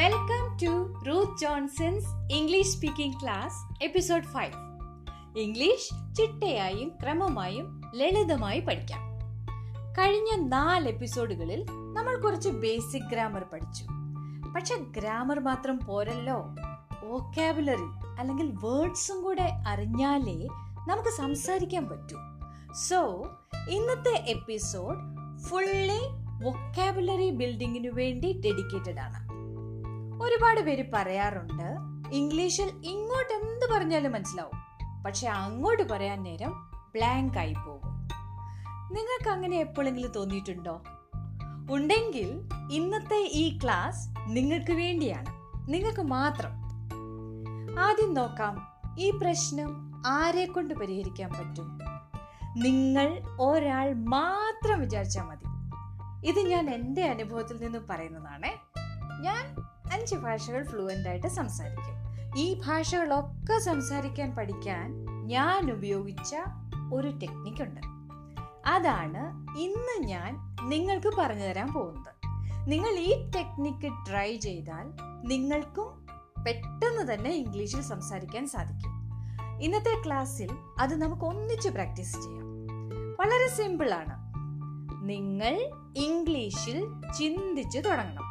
Welcome to Ruth Johnson's English speaking class episode five English ചിട്ടയായും ക്രമമായും ലളിതമായി പഠിക്കാം. കഴിഞ്ഞ നാല് എപ്പിസോഡുകളിൽ നമ്മൾ കുറച്ച് ബേസിക് ഗ്രാമർ പഠിച്ചു. പക്ഷെ ഗ്രാമർ മാത്രം പോരല്ലോ. വോക്കാബുലറി അല്ലെങ്കിൽ വേർഡ്സും കൂടെ അറിഞ്ഞാലേ നമുക്ക് സംസാരിക്കാൻ പറ്റൂ. സോ ഇന്നത്തെ എപ്പിസോഡ് ഫുള്ളി വൊക്കാബുലറി ബിൽഡിങ്ങിനു വേണ്ടി ഡെഡിക്കേറ്റഡ് ആണ്. ഒരുപാട് പേര് പറയാറുണ്ട് ഇംഗ്ലീഷിൽ ഇങ്ങോട്ട് എന്ത് പറഞ്ഞാലും മനസ്സിലാവും. പക്ഷെ അങ്ങോട്ട് പറയാൻ നേരം ബ്ലാങ്ക് ആയി പോകും. നിങ്ങൾക്ക് അങ്ങനെ എപ്പോഴെങ്കിലും തോന്നിയിട്ടുണ്ടോ? ഉണ്ടെങ്കിൽ ഇന്നത്തെ ഈ ക്ലാസ് നിങ്ങൾക്ക് വേണ്ടിയാണ്. നിങ്ങൾക്ക് മാത്രം. ആദ്യം നോക്കാം ഈ പ്രശ്നം ആരെ കൊണ്ട് പരിഹരിക്കാൻ പറ്റും? നിങ്ങൾ ഒരാൾ മാത്രം വിചാരിച്ചാൽ മതി. ഇത് ഞാൻ എന്റെ അനുഭവത്തിൽ നിന്ന് പറയുന്നതാണ്. ഞാൻ അഞ്ച് ഭാഷകൾ ഫ്ലുവന്റ് ആയിട്ട് സംസാരിക്കും. ഈ ഭാഷകളൊക്കെ സംസാരിക്കാൻ പഠിക്കാൻ ഞാൻ ഉപയോഗിച്ച ഒരു ടെക്നിക് ഉണ്ട്. അതാണ് ഇന്ന് ഞാൻ നിങ്ങൾക്ക് പറഞ്ഞു തരാൻ പോകുന്നത്. നിങ്ങൾ ഈ ടെക്നിക്ക് ട്രൈ ചെയ്താൽ നിങ്ങൾക്കും പെട്ടെന്ന് തന്നെ ഇംഗ്ലീഷിൽ സംസാരിക്കാൻ സാധിക്കും. ഇന്നത്തെ ക്ലാസ്സിൽ അത് നമുക്ക് ഒന്നിച്ച് പ്രാക്ടീസ് ചെയ്യാം. വളരെ സിമ്പിളാണ് നിങ്ങൾ ഇംഗ്ലീഷിൽ ചിന്തിച്ച് തുടങ്ങണം.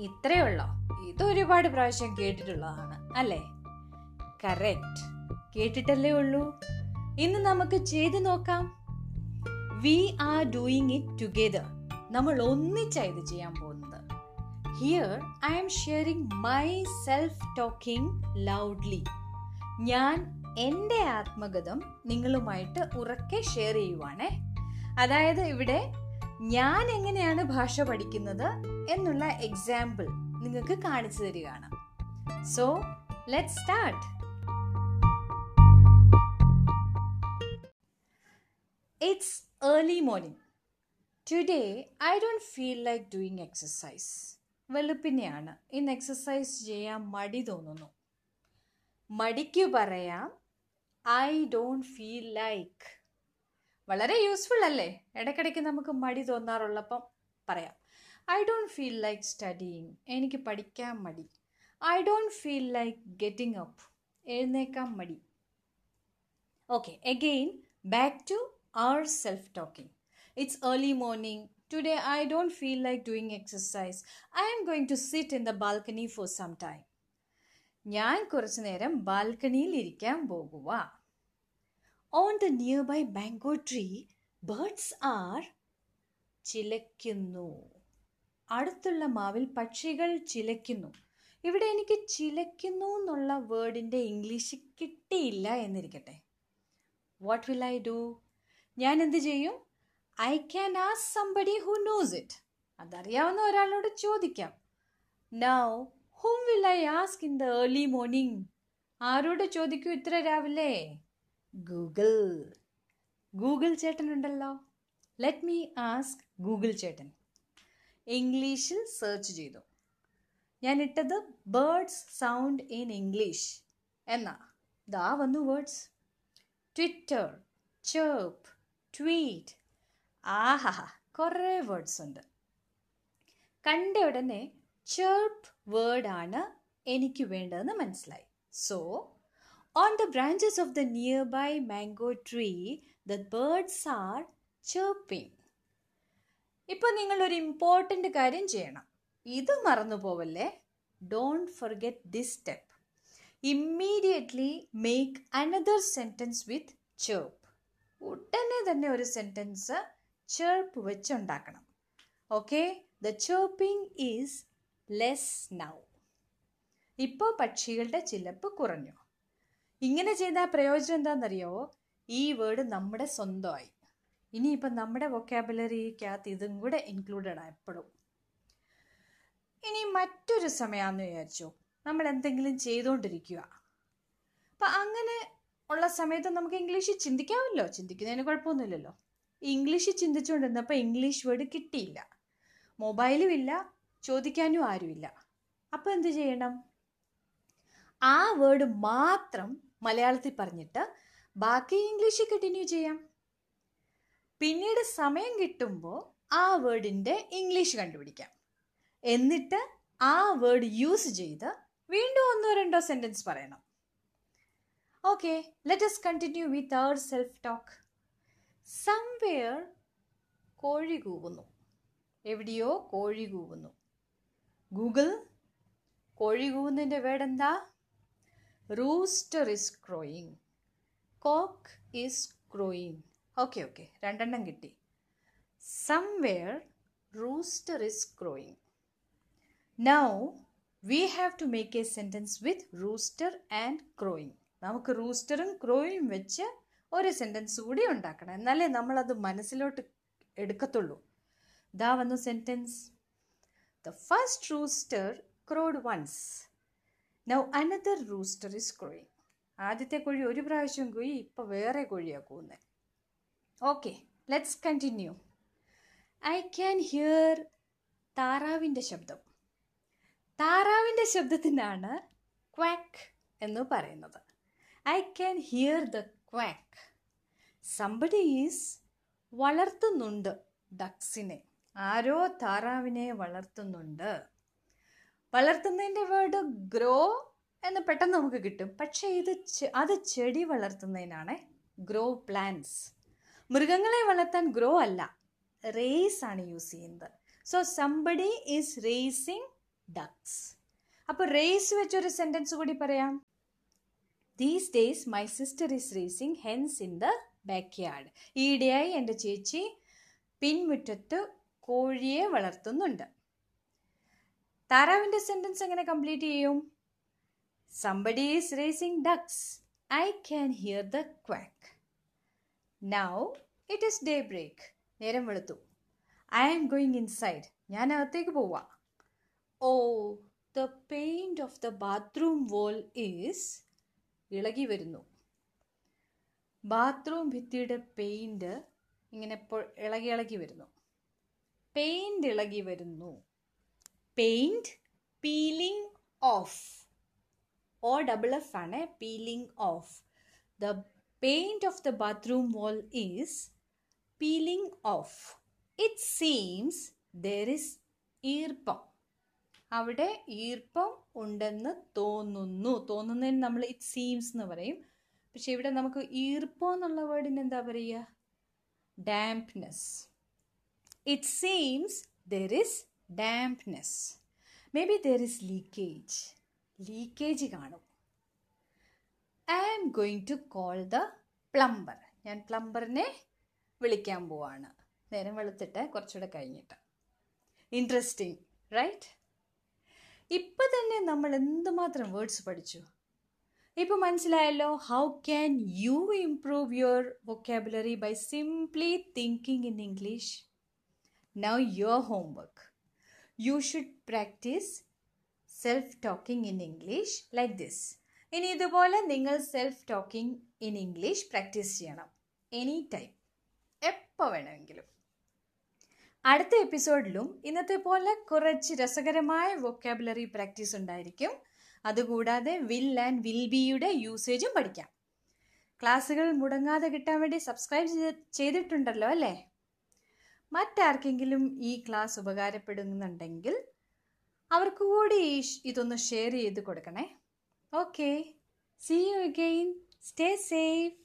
ഇത്രയുള്ളോ? ഇത് ഒരുപാട് പ്രാവശ്യം കേട്ടിട്ടുള്ളതാണ് അല്ലേ? കറക്റ്റ് കേട്ടിട്ടല്ലേ ഉള്ളൂ? ഇന്ന് നമുക്ക് ചെയ്തു നോക്കാം. We are doing it together നമ്മൾ ഒന്നിച്ചാണ് ഇത് ചെയ്യാൻ പോകുന്നത്. Here I'm sharing my self talking loudly ഞാൻ എന്റെ ആത്മഗതം നിങ്ങളുമായിട്ട് ഉറക്കെ ഷെയർ ചെയ്യുവാണേ. അതായത് ഇവിടെ ഞാൻ എങ്ങനെയാണ് ഭാഷ പഠിക്കുന്നത് എന്നുള്ള എക്സാമ്പിൾ നിങ്ങൾക്ക് കാണിച്ചു തരികയാണ്. So let start it's early morning today I don't feel like doing exercise വെളുപ്പിനെയാണ്. ഇന്ന് എക്സസൈസ് ചെയ്യാൻ മടി തോന്നുന്നു. മടിക്കു പറയാം ഐ ഡോണ്ട് ഫീൽ ലൈക്ക് വളരെ യൂസ്ഫുൾ അല്ലേ? ഇടയ്ക്കിടയ്ക്ക് നമുക്ക് മടി തോന്നാറുള്ളപ്പം പറയാം. I don't feel like studying എനിക്ക് പഠിക്കാൻ മടി. I don't feel like getting up എഴുന്നേക്കാൻ മടി. Okay again back to our self talking it's early morning today I don't feel like doing exercise I am going to sit in the balcony for some time ഞാൻ കുറച്ചു നേരം ബാൽക്കണിയിൽ ഇരിക്കാൻ പോകുക on the nearby mango tree birds are ചിലയ്ക്കുന്നു. അടുത്തുള്ള മാവിൽ പക്ഷികൾ ചിലയ്ക്കുന്നു. ഇവിടെ എനിക്ക് ചിലയ്ക്കുന്നു എന്നുള്ള വേർഡിന്റെ ഇംഗ്ലീഷ് കിട്ടിയില്ല എന്നിരിക്കട്ടെ. വാട്ട് വിൽ ഐ ഡു ഞാൻ എന്ത് ചെയ്യും? I can ask somebody who knows it അതറിയാവുന്ന ഒരാളോട് ചോദിക്കാം. Now whom will I ask in the early morning ആരോട് ചോദിക്കൂ ഇത്ര രാവിലെ? ഗൂഗിൾ ഗൂഗിൾ ചേട്ടൻ ഉണ്ടല്ലോ ലെറ്റ് മീ ആസ്ക് ഗൂഗിൾ ചേട്ടൻ. ഇംഗ്ലീഷിൽ സെർച്ച് ചെയ്തു. ഞാൻ ഇട്ടത് ബേർഡ്സ് സൗണ്ട് ഇൻ ഇംഗ്ലീഷ് എന്നാ. ദാ വന്നു വേർഡ്സ് ട്വിറ്റർ ചേർപ്പ് ട്വീറ്റ് ആഹാ കുറേ വേർഡ്സ് ഉണ്ട്. കണ്ട ഉടനെ ചേർപ്പ് വേർഡാണ് എനിക്ക് വേണ്ടതെന്ന് മനസ്സിലായി. So on the branches of the nearby mango tree, the birds are chirping. ഇപ്പോൾ നിങ്ങൾ ഒരു ഇമ്പോർട്ടന്റ് കാര്യം ചെയ്യണം. ഇത് മറന്നു പോവല്ലേ don't forget this step immediately make another sentence with chirp ഉടനെ തന്നെ ഒരു sentence chirp വെച്ചുണ്ടാക്കണം. Okay the chirping is less now ഇപ്പോൾ പക്ഷികളുടെ ചിലപ്പ് കുറഞ്ഞു. ഇങ്ങനെ ചെയ്ത പ്രയോജനം എന്താണെന്നറിയോ ഈ വേർഡ് നമ്മുടെ സ്വന്തമായി. ഇനിയിപ്പം നമ്മുടെ വൊക്കാബുലറിക്കകത്ത് ഇതും കൂടെ ഇൻക്ലൂഡഡ് ആണ് എപ്പോഴും. ഇനി മറ്റൊരു സമയമാണെന്ന് വിചാരിച്ചു. നമ്മൾ എന്തെങ്കിലും ചെയ്തുകൊണ്ടിരിക്കുക അപ്പം അങ്ങനെ ഉള്ള സമയത്ത് നമുക്ക് ഇംഗ്ലീഷിൽ ചിന്തിക്കാമല്ലോ. ചിന്തിക്കുന്നതിന് കുഴപ്പമൊന്നുമില്ലല്ലോ. ഇംഗ്ലീഷിൽ ചിന്തിച്ചുകൊണ്ടിരുന്നപ്പോൾ ഇംഗ്ലീഷ് വേർഡ് കിട്ടിയില്ല. മൊബൈലും ഇല്ല ചോദിക്കാനും ആരുമില്ല. അപ്പോൾ എന്ത് ചെയ്യണം? ആ വേർഡ് മാത്രം മലയാളത്തിൽ പറഞ്ഞിട്ട് ബാക്കി ഇംഗ്ലീഷിൽ കണ്ടിന്യൂ ചെയ്യാം. പിന്നീട് സമയം കിട്ടുമ്പോൾ ആ വേർഡിന്റെ ഇംഗ്ലീഷ് കണ്ടുപിടിക്കാം. എന്നിട്ട് ആ വേർഡ് യൂസ് ചെയ്ത് വീണ്ടും ഒന്നോ രണ്ടോ സെന്റൻസ് പറയണം. Okay let's continue with our self talk somewhere കോഴി കൂവുന്നു. എവിടെയോ കോഴി കൂവുന്നു. ഗൂഗിൾ കോഴി കൂവുന്നതിന്റെ വേർഡ് എന്താ? Rooster is crowing cock is crowing okay okay രണ്ടെണ്ണം കിട്ടി. Somewhere rooster is crowing now we have to make a sentence with rooster and crowing നമുക്ക് റൂസ്റ്ററും ക്രോയും വെച്ച് ഒരു സെന്റൻസ് കൂടി ഉണ്ടാക്കണം. എന്നാലേ നമ്മളത് മനസ്സിലോട്ട് എടുക്കത്തുള്ളൂ. ദാ വന്നു sentence the first rooster crowed once now another rooster is crowing ആദ്യത്തെ കോഴി ഒരു പ്രാവശ്യം കൂയി ഇപ്പോൾ വേറെ കോഴിയാണ് കൂവുന്നത് okay let's continue I can hear താറാവിന്റെ ശബ്ദം. താറാവിന്റെ ശബ്ദത്തിനാണ് ക്വാക്ക് എന്ന് പറയുന്നത്. I can hear the quack somebody is വളർത്തുന്നുണ്ട് ഡക്സിനെ ആരോ താറാവിനെ വളർത്തുന്നുണ്ട്. വളർത്തുന്നതിന്റെ വേർഡ് ഗ്രോ എന്ന് പെട്ടെന്ന് നമുക്ക് കിട്ടും. പക്ഷേ ഇത് അത് ചെടി വളർത്തുന്നതിനാണ് ഗ്രോ പ്ലാന്റ്സ് മൃഗങ്ങളെ വളർത്താൻ ഗ്രോ അല്ല റേസ് ആണ് യൂസ് ചെയ്യുന്നത്. So somebody is raising ducks അപ്പോൾ റേസ് വെച്ചൊരു സെന്റൻസ് കൂടി പറയാം. These days my sister is raising hens in the back yard ഈയിടെയായി എന്റെ ചേച്ചി പിൻമുറ്റത്ത് കോഴിയെ വളർത്തുന്നുണ്ട്. താറാവിന്റെ സെന്റൻസ് എങ്ങനെ കംപ്ലീറ്റ് ചെയ്യും? Somebody is raising ducks I can hear the quack now it is daybreak നേരം വെളുത്തു. ഐ ആം ഗോയിങ് ഇൻസൈഡ് ഞാൻ അകത്തേക്ക് പോവാ. ഓ the paint of the bathroom wall is ഇളകി വരുന്നു. ബാത്റൂം ഭിത്തിയുടെ പെയിന്റ് ഇങ്ങനെ ഇളകി ഇളകി വരുന്നു. പെയിന്റ് ഇളകി വരുന്നു. Paint peeling off. Oh double F ആണ് peeling off. The paint of the bathroom wall is peeling off. It seems there is ഈർപ്പം. അവിടെ ഈർപ്പം ഉണ്ടെന്ന് തോന്നുന്നു. തോന്നുന്നതിന് നമ്മൾ ഇറ്റ് സീംസ് എന്ന് പറയും. പക്ഷെ ഇവിടെ നമുക്ക് ഈർപ്പം എന്നുള്ള വേർഡിന് എന്താ പറയുക? Dampness. It seems there is dampness maybe there is leakage leakage കാണും. I am going to call the plumber ഞാൻ പ്ലംബറിനെ വിളിക്കാൻ പോവാണ്. നേരം വെളുത്തിട്ട് കുറച്ചുകൂടെ കഴിഞ്ഞിട്ട്. ഇൻട്രസ്റ്റിംഗ് റൈറ്റ് ഇപ്പം തന്നെ നമ്മൾ എന്തുമാത്രം വേർഡ്സ് പഠിച്ചു? ഇപ്പം മനസ്സിലായല്ലോ how can you improve your vocabulary by simply thinking in English now your homework you should practise self talking in English like this ഇനി ഇതുപോലെ നിങ്ങൾ self talking in English practise ചെയ്യണം. എനി ടൈം എപ്പോൾ വേണമെങ്കിലും. അടുത്ത എപ്പിസോഡിലും ഇന്നത്തെ പോലെ കുറച്ച് രസകരമായ വൊക്കാബുലറി പ്രാക്ടീസ് ഉണ്ടായിരിക്കും. അതുകൂടാതെ വിൽ ആൻഡ് വിൽ ബിയുടെ യൂസേജും പഠിക്കാം. ക്ലാസ്സുകൾ മുടങ്ങാതെ കിട്ടാൻ വേണ്ടി സബ്സ്ക്രൈബ് ചെയ്ത് ചെയ്തിട്ടുണ്ടല്ലോ അല്ലേ? മറ്റാർക്കെങ്കിലും ഈ ക്ലാസ് ഉപകാരപ്പെടുന്നുണ്ടെങ്കിൽ അവർക്ക് കൂടി ഇതൊന്ന് ഷെയർ ചെയ്ത് കൊടുക്കണേ. Okay. See you again stay safe